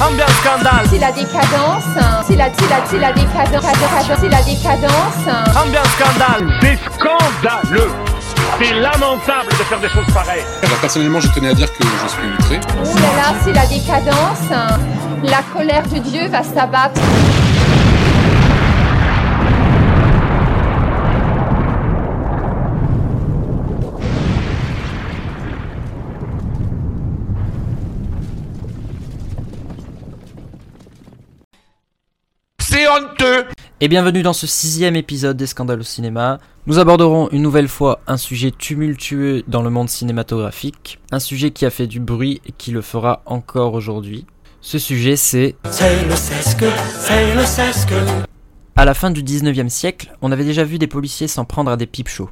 Ambiance scandale. C'est la décadence. C'est la, c'est la, c'est la décadence. C'est la décadence. Ambiance scandale. C'est scandaleux C'est lamentable de faire des choses pareilles Alors personnellement, je tenais à dire que je suis outré. Oh là là, c'est la décadence. La colère de Dieu va s'abattre. Et bienvenue dans ce sixième épisode des Scandales au cinéma. Nous aborderons une nouvelle fois un sujet tumultueux dans le monde cinématographique, un sujet qui a fait du bruit et qui le fera encore aujourd'hui. Ce sujet c'est... C'est le sesque, c'est le sesque. À la fin du 19e siècle, on avait déjà vu des policiers s'en prendre à des pipe shows.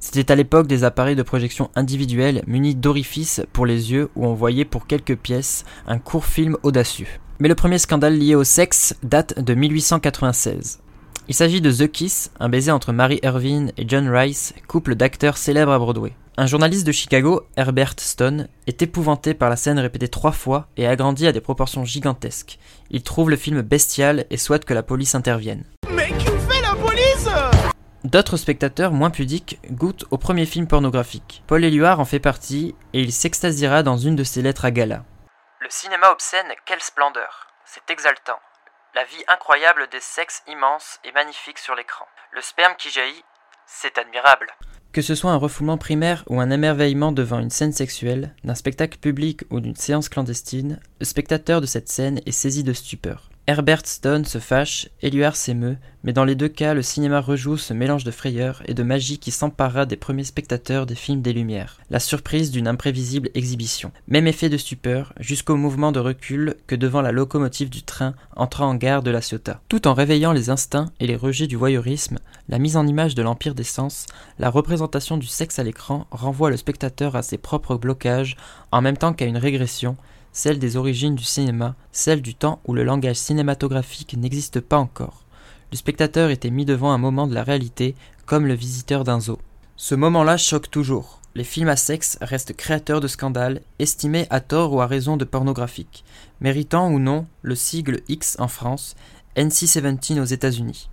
C'était à l'époque des appareils de projection individuels munis d'orifices pour les yeux où on voyait pour quelques pièces un court film audacieux. Mais le premier scandale lié au sexe date de 1896. Il s'agit de The Kiss, un baiser entre Mary Irving et John Rice, couple d'acteurs célèbres à Broadway. Un journaliste de Chicago, Herbert Stone, est épouvanté par la scène répétée trois fois et agrandie à des proportions gigantesques. Il trouve le film bestial et souhaite que la police intervienne. Mais qui fait la police? D'autres spectateurs moins pudiques goûtent au premier film pornographique. Paul Éluard en fait partie et il s'extasiera dans une de ses lettres à gala. Le cinéma obscène, quelle splendeur C'est exaltant. La vie incroyable des sexes immenses et magnifiques sur l'écran. Le sperme qui jaillit, c'est admirable. Que ce soit un refoulement primaire ou un émerveillement devant une scène sexuelle, d'un spectacle public ou d'une séance clandestine, le spectateur de cette scène est saisi de stupeur. Herbert Stone se fâche, Éluard s'émeut, mais dans les deux cas, le cinéma rejoue ce mélange de frayeur et de magie qui s'empara des premiers spectateurs des films des Lumières, la surprise d'une imprévisible exhibition. Même effet de stupeur, jusqu'au mouvement de recul que devant la locomotive du train entrant en gare de la Ciotat. Tout en réveillant les instincts et les rejets du voyeurisme, la mise en image de l'empire des sens, la représentation du sexe à l'écran renvoie le spectateur à ses propres blocages, en même temps qu'à une régression, celle des origines du cinéma, celle du temps où le langage cinématographique n'existe pas encore. Le spectateur était mis devant un moment de la réalité, comme le visiteur d'un zoo. Ce moment-là choque toujours. Les films à sexe restent créateurs de scandales, estimés à tort ou à raison de pornographiques, méritant ou non le sigle X en France, NC-17 aux États-Unis.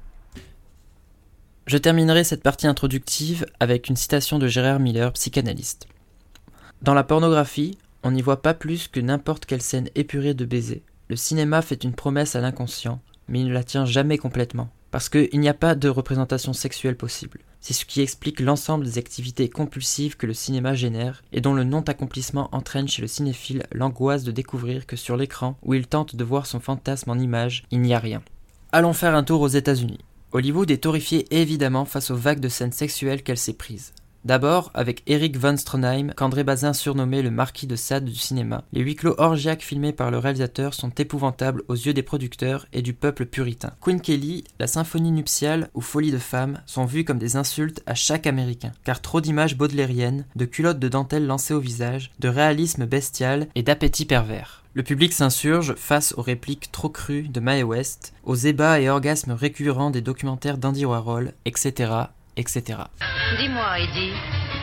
Je terminerai cette partie introductive avec une citation de Gérard Miller, psychanalyste. Dans la pornographie, on n'y voit pas plus que n'importe quelle scène épurée de baiser. Le cinéma fait une promesse à l'inconscient, mais il ne la tient jamais complètement, parce qu'il n'y a pas de représentation sexuelle possible. C'est ce qui explique l'ensemble des activités compulsives que le cinéma génère et dont le non-accomplissement entraîne chez le cinéphile l'angoisse de découvrir que sur l'écran, où il tente de voir son fantasme en image, il n'y a rien. Allons faire un tour aux États-Unis. Hollywood est horrifié évidemment face aux vagues de scènes sexuelles qu'elle s'est prises. D'abord avec Eric von Stroheim, qu'André Bazin surnommait le marquis de Sade du cinéma. Les huis clos orgiaques filmés par le réalisateur sont épouvantables aux yeux des producteurs et du peuple puritain. Queen Kelly, la symphonie nuptiale ou folie de femme sont vues comme des insultes à chaque américain, car trop d'images baudelairiennes, de culottes de dentelle lancées au visage, de réalisme bestial et d'appétit pervers. Le public s'insurge face aux répliques trop crues de Mae West, aux ébats et orgasmes récurrents des documentaires d'Andy Warhol, etc., etc. Dis-moi, Eddie,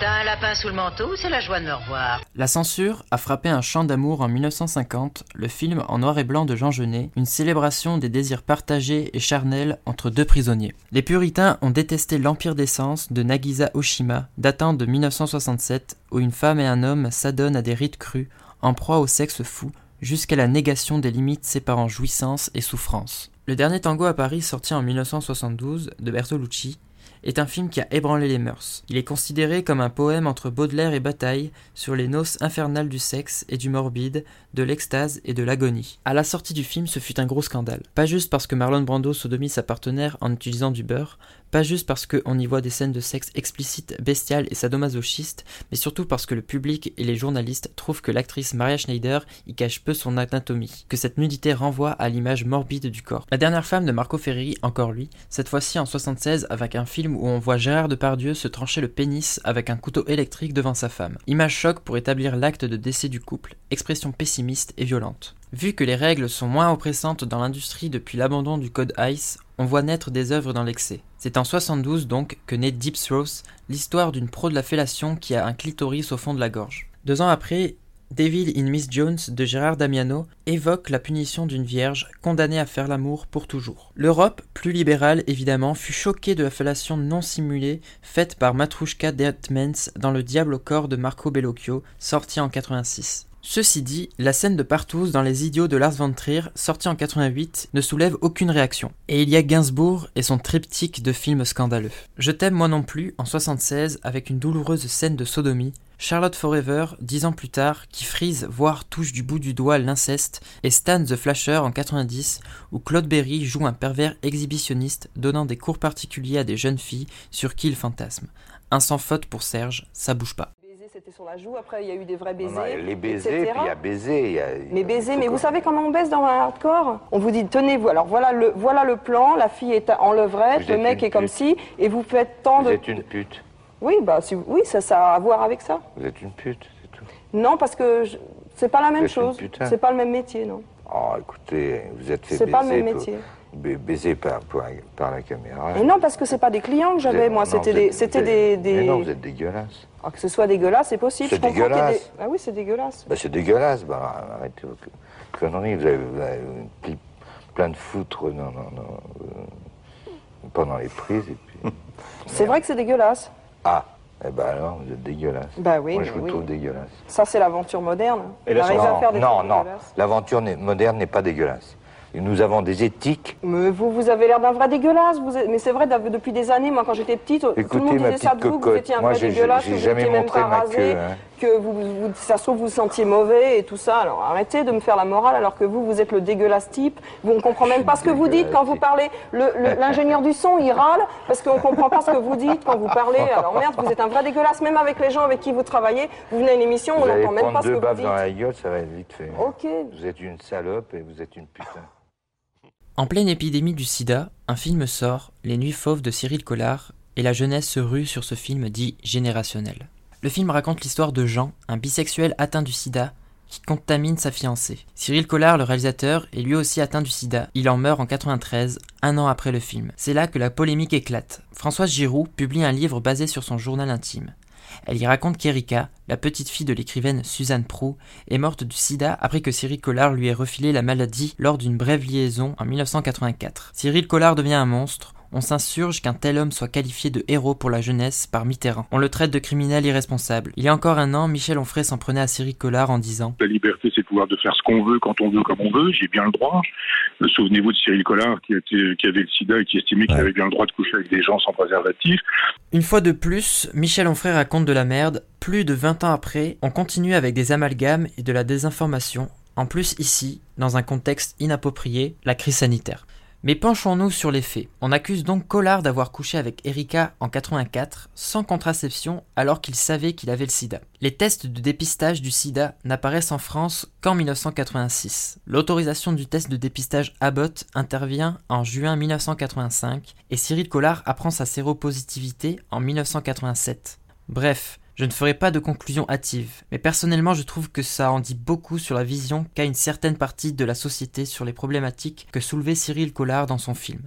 t'as un lapin sous le manteau ou c'est la joie de me revoir La censure a frappé un chant d'amour en 1950, le film en noir et blanc de Jean Genet, une célébration des désirs partagés et charnels entre deux prisonniers. Les puritains ont détesté l'Empire des sens de Nagisa Oshima, datant de 1967, où une femme et un homme s'adonnent à des rites crus, en proie au sexe fou, jusqu'à la négation des limites séparant jouissance et souffrance. Le dernier tango à Paris, sorti en 1972, de Bertolucci, est un film qui a ébranlé les mœurs. Il est considéré comme un poème entre Baudelaire et Bataille sur les noces infernales du sexe et du morbide, de l'extase et de l'agonie. À la sortie du film, ce fut un gros scandale. Pas juste parce que Marlon Brando sodomie sa partenaire en utilisant du beurre, pas juste parce qu'on y voit des scènes de sexe explicites, bestiales et sadomasochistes, mais surtout parce que le public et les journalistes trouvent que l'actrice Maria Schneider y cache peu son anatomie, que cette nudité renvoie à l'image morbide du corps. La dernière femme de Marco Ferreri, encore lui, cette fois-ci en 76 avec un film où on voit Gérard Depardieu se trancher le pénis avec un couteau électrique devant sa femme. Image choc pour établir l'acte de décès du couple, expression pessimiste et violente. Vu que les règles sont moins oppressantes dans l'industrie depuis l'abandon du code ICE, on voit naître des œuvres dans l'excès. C'est en 72 donc que naît Deep Throat, l'histoire d'une pro de la fellation qui a un clitoris au fond de la gorge. Deux ans après, Devil in Miss Jones de Gérard Damiano évoque la punition d'une vierge condamnée à faire l'amour pour toujours. L'Europe, plus libérale évidemment, fut choquée de la fellation non simulée faite par Matrouchka Deatmans dans Le Diable au corps de Marco Bellocchio, sorti en 86. Ceci dit, la scène de Partouze dans Les Idiots de Lars von Trier, sorti en 88, ne soulève aucune réaction. Et il y a Gainsbourg et son triptyque de films scandaleux. Je t'aime moi non plus, en 76, avec une douloureuse scène de sodomie, Charlotte Forever, dix ans plus tard, qui frise, voire touche du bout du doigt l'inceste, et Stan the Flasher en 90, où Claude Berry joue un pervers exhibitionniste donnant des cours particuliers à des jeunes filles sur qui il fantasme. Un sans faute pour Serge, ça bouge pas c'était sur la joue. Après, il y a eu des vrais baisers. Non, les baisers, puis il y a baiser. Y a, mais baiser, mais vous savez comment on baisse dans un hardcore? On vous dit, tenez-vous, alors voilà le, voilà le plan, la fille est en levrette, le mec est comme ci, et vous faites tant vous de... Vous êtes une pute. Oui, bah, oui, ça, ça a à voir avec ça. Vous êtes une pute, c'est tout. Non, parce que je... c'est pas la même chose. C'est pas le même métier, non. Oh, écoutez, vous êtes fait C'est pas le même pour... métier baiser par, par, par, la caméra. Mais non, parce que c'est pas des clients que j'avais, moi. C'était des, c'était des, des, Mais non, vous êtes dégueulasse. Ah, que ce soit dégueulasse, c'est possible. C'est dégueulasse. Des... Ah oui, c'est dégueulasse. Bah, c'est dégueulasse. Bah, arrêtez vos conneries. Vous avez, vous avez plein de foutre non, non, non, pendant les prises. Et puis... c'est vrai que c'est dégueulasse. Ah. Eh ben alors, vous êtes dégueulasse. Bah oui, Moi, je vous oui. trouve dégueulasse. Ça, c'est l'aventure moderne. Et là, non, à faire des non, non. L'aventure moderne n'est pas dégueulasse. Nous avons des éthiques. Mais vous, vous avez l'air d'un vrai dégueulasse. Vous êtes... Mais c'est vrai, depuis des années, moi, quand j'étais petite, Écoutez, tout le monde disait ça de vous, que vous étiez un moi, vrai dégueulasse, que vous jamais n'étiez même pas rasé, queue, hein. Que vous, vous, ça se trouve, vous vous sentiez mauvais et tout ça. Alors arrêtez de me faire la morale alors que vous, vous êtes le dégueulasse type. Vous, on comprend même pas ce que vous dites quand vous parlez. L'ingénieur du son, il râle parce qu'on comprend pas ce que vous dites quand vous parlez. Alors merde, vous êtes un vrai dégueulasse, même avec les gens avec qui vous travaillez. Vous venez à une émission, on n'entend même pas ce que vous dites. deux dans la gueule, ça va être vite fait. Ok. Vous êtes une salope et vous êtes une putain. En pleine épidémie du sida, un film sort, Les Nuits Fauves de Cyril Collard, et la jeunesse se rue sur ce film dit générationnel. Le film raconte l'histoire de Jean, un bisexuel atteint du sida, qui contamine sa fiancée. Cyril Collard, le réalisateur, est lui aussi atteint du sida. Il en meurt en 93, un an après le film. C'est là que la polémique éclate. Françoise Giroud publie un livre basé sur son journal intime. Elle y raconte qu'Erika, la petite fille de l'écrivaine Suzanne Prou, est morte du sida après que Cyril Collard lui ait refilé la maladie lors d'une brève liaison en 1984. Cyril Collard devient un monstre, on s'insurge qu'un tel homme soit qualifié de héros pour la jeunesse par Mitterrand. On le traite de criminel irresponsable. Il y a encore un an, Michel Onfray s'en prenait à Cyril Collard en disant La liberté, c'est le pouvoir de faire ce qu'on veut, quand on veut, comme on veut, j'ai bien le droit. Souvenez-vous de Cyril Collard qui, était, qui avait le sida et qui estimait qu'il avait bien le droit de coucher avec des gens sans préservatif. Une fois de plus, Michel Onfray raconte de la merde. Plus de 20 ans après, on continue avec des amalgames et de la désinformation. En plus ici, dans un contexte inapproprié, la crise sanitaire. Mais penchons-nous sur les faits. On accuse donc Collard d'avoir couché avec Erika en 84 sans contraception alors qu'il savait qu'il avait le sida. Les tests de dépistage du sida n'apparaissent en France qu'en 1986. L'autorisation du test de dépistage Abbott intervient en juin 1985 et Cyril Collard apprend sa séropositivité en 1987. Bref, je ne ferai pas de conclusion hâtive, mais personnellement je trouve que ça en dit beaucoup sur la vision qu'a une certaine partie de la société sur les problématiques que soulevait Cyril Collard dans son film.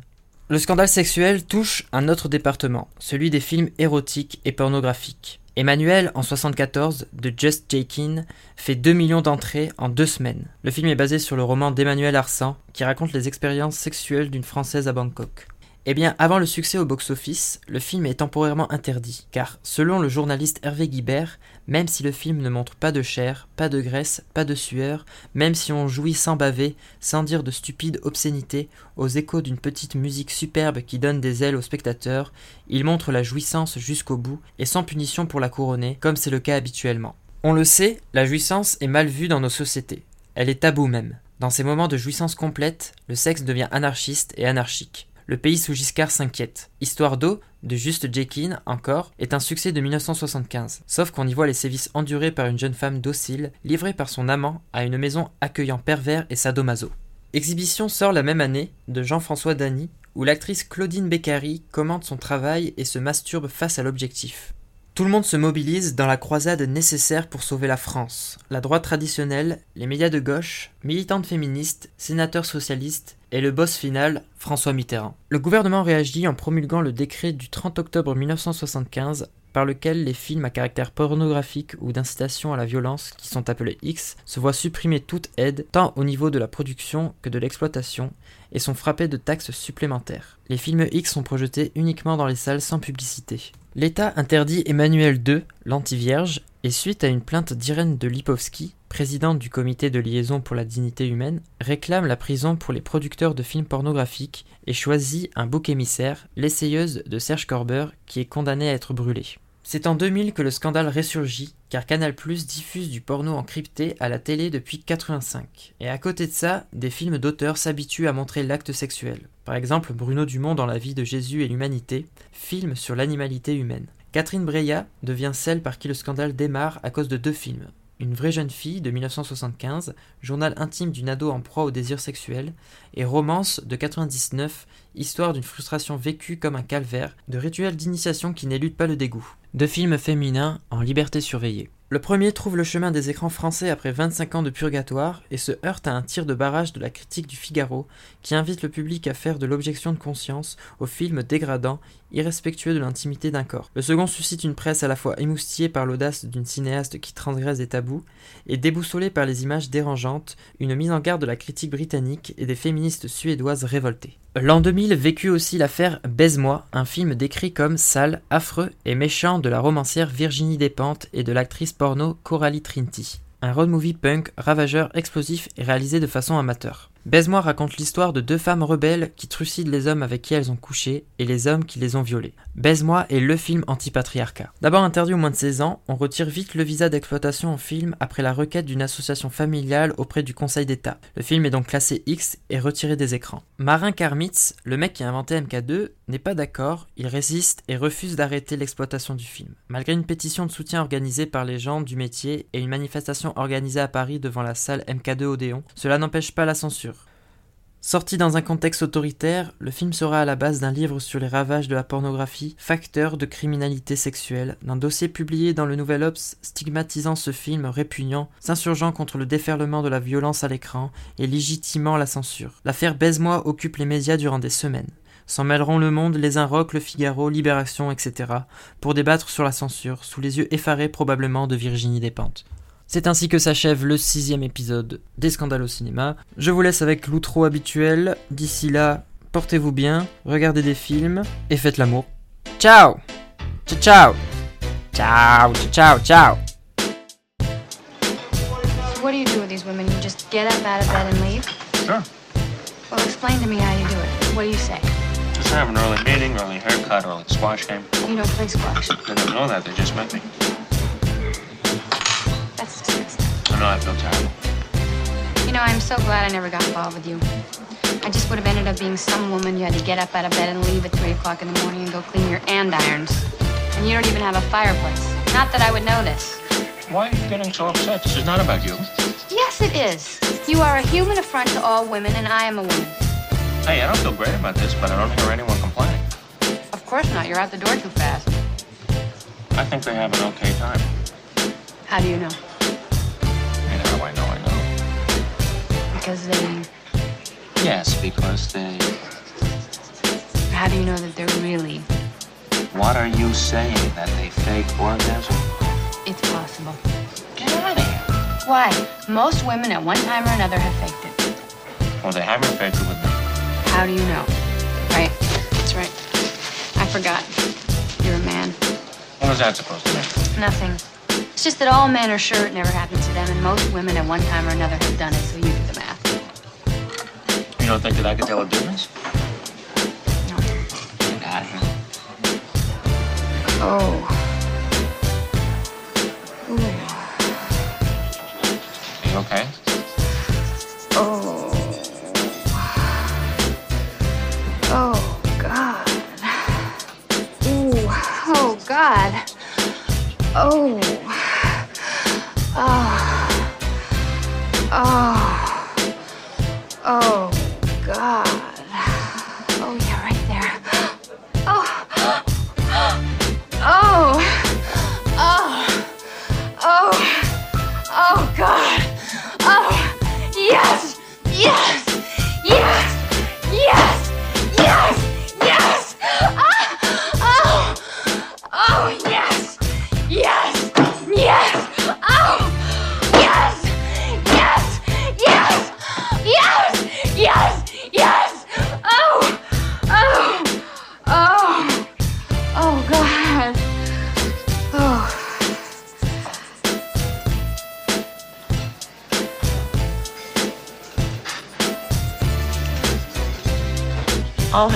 Le scandale sexuel touche un autre département, celui des films érotiques et pornographiques. Emmanuel, en 74, de Just Jakin, fait 2 millions d'entrées en deux semaines. Le film est basé sur le roman d'Emmanuel Arsan, qui raconte les expériences sexuelles d'une Française à Bangkok. Eh bien, avant le succès au box-office, le film est temporairement interdit, car selon le journaliste Hervé Guibert, même si le film ne montre pas de chair, pas de graisse, pas de sueur, même si on jouit sans baver, sans dire de stupides obscénités, aux échos d'une petite musique superbe qui donne des ailes aux spectateurs, il montre la jouissance jusqu'au bout, et sans punition pour la couronner, comme c'est le cas habituellement. On le sait, la jouissance est mal vue dans nos sociétés. Elle est taboue même. Dans ces moments de jouissance complète, le sexe devient anarchiste et anarchique. Le pays sous Giscard s'inquiète. Histoire d'eau, de Juste Jekin, encore, est un succès de 1975. Sauf qu'on y voit les sévices endurés par une jeune femme docile, livrée par son amant à une maison accueillant pervers et sadomaso. Exhibition sort la même année de Jean-François Dany, où l'actrice Claudine Beccari commente son travail et se masturbe face à l'objectif. Tout le monde se mobilise dans la croisade nécessaire pour sauver la France. La droite traditionnelle, les médias de gauche, militantes féministes, sénateurs socialistes et le boss final, François Mitterrand. Le gouvernement réagit en promulguant le décret du 30 octobre 1975 par lequel les films à caractère pornographique ou d'incitation à la violence, qui sont appelés X, se voient supprimer toute aide, tant au niveau de la production que de l'exploitation, et sont frappés de taxes supplémentaires. Les films X sont projetés uniquement dans les salles sans publicité. L'État interdit Emmanuel II, l'anti-vierge, et suite à une plainte d'Irène de Lipovski, présidente du comité de liaison pour la dignité humaine, réclame la prison pour les producteurs de films pornographiques et choisit un bouc émissaire, l'essayeuse de Serge Corber, qui est condamnée à être brûlée. C'est en 2000 que le scandale ressurgit, car Canal diffuse du porno encrypté à la télé depuis 85. Et à côté de ça, des films d'auteurs s'habituent à montrer l'acte sexuel. Par exemple, Bruno Dumont dans La vie de Jésus et l'humanité, film sur l'animalité humaine. Catherine Breillat devient celle par qui le scandale démarre à cause de deux films, une vraie jeune fille de 1975, journal intime d'une ado en proie au désir sexuel, et Romance de 99, histoire d'une frustration vécue comme un calvaire, de rituel d'initiation qui n'élude pas le dégoût. Deux films féminins en liberté surveillée. Le premier trouve le chemin des écrans français après 25 ans de purgatoire et se heurte à un tir de barrage de la critique du Figaro qui invite le public à faire de l'objection de conscience aux films dégradants, irrespectueux de l'intimité d'un corps. Le second suscite une presse à la fois émoustillée par l'audace d'une cinéaste qui transgresse des tabous et déboussolée par les images dérangeantes, une mise en garde de la critique britannique et des féministes suédoises révoltées. L'an 2000 vécut aussi l'affaire Baise-moi, un film décrit comme sale, affreux et méchant de la romancière Virginie Despentes et de l'actrice porno Coralie Trinity. Un road movie punk, ravageur, explosif et réalisé de façon amateur. Baise-moi raconte l'histoire de deux femmes rebelles qui trucident les hommes avec qui elles ont couché et les hommes qui les ont violées. Baise-moi est le film anti-patriarcat. D'abord interdit au moins de 16 ans, on retire vite le visa d'exploitation en film après la requête d'une association familiale auprès du Conseil d'État. Le film est donc classé X et retiré des écrans. Marin Karmitz, le mec qui a inventé MK2, n'est pas d'accord, il résiste et refuse d'arrêter l'exploitation du film. Malgré une pétition de soutien organisée par les gens du métier et une manifestation organisée à Paris devant la salle MK2 Odéon, cela n'empêche pas la censure. Sorti dans un contexte autoritaire, le film sera à la base d'un livre sur les ravages de la pornographie, facteur de criminalité sexuelle, d'un dossier publié dans le Nouvel Obs stigmatisant ce film répugnant, s'insurgeant contre le déferlement de la violence à l'écran et légitimant la censure. L'affaire Baise-moi occupe les médias durant des semaines. S'en mêleront Le Monde, Les Inrocks, Le Figaro, Libération, etc. pour débattre sur la censure, sous les yeux effarés probablement de Virginie Despentes. C'est ainsi que s'achève le sixième épisode des Scandales au cinéma. Je vous laisse avec l'outro habituel. D'ici là, portez-vous bien, regardez des films et faites l'amour. Ciao Ciao ciao Ciao ciao ciao What do you do with these women? You just get up out of bed and leave? Sure. Well, explain to me how you do it. What do you say? Just have an early meeting, early haircut, early squash game. You don't play squash. They don't know that, they just met me. Know I feel terrible. You know, I'm so glad I never got involved with you. I just would have ended up being some woman you had to get up out of bed and leave at 3 o'clock in the morning and go clean your andirons. And you don't even have a fireplace. Not that I would know this. Why are you getting so upset? This is not about you. Yes, it is. You are a human affront to all women, and I am a woman. Hey, I don't feel great about this, but I don't hear anyone complaining. Of course not. You're out the door too fast. I think they have an okay time. How do you know? Because they. Yes, because they... How do you know that they're really. What are you saying? That they fake orgasm? It's possible. Get out of here. Why? Most women at one time or another have faked it. Well, they haven't faked it with me. How do you know? Right. That's right. I forgot. You're a man. What was that supposed to mean? Nothing. It's just that all men are sure it never happened to them, and most women at one time or another have done it, so you do the math. You don't think that I could tell a difference? No. Get out of here. Oh. Ooh. Are you okay? Oh. Oh, God. Ooh. Oh, God. Oh. Oh.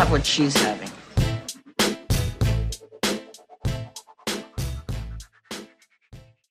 I'll have what she's had.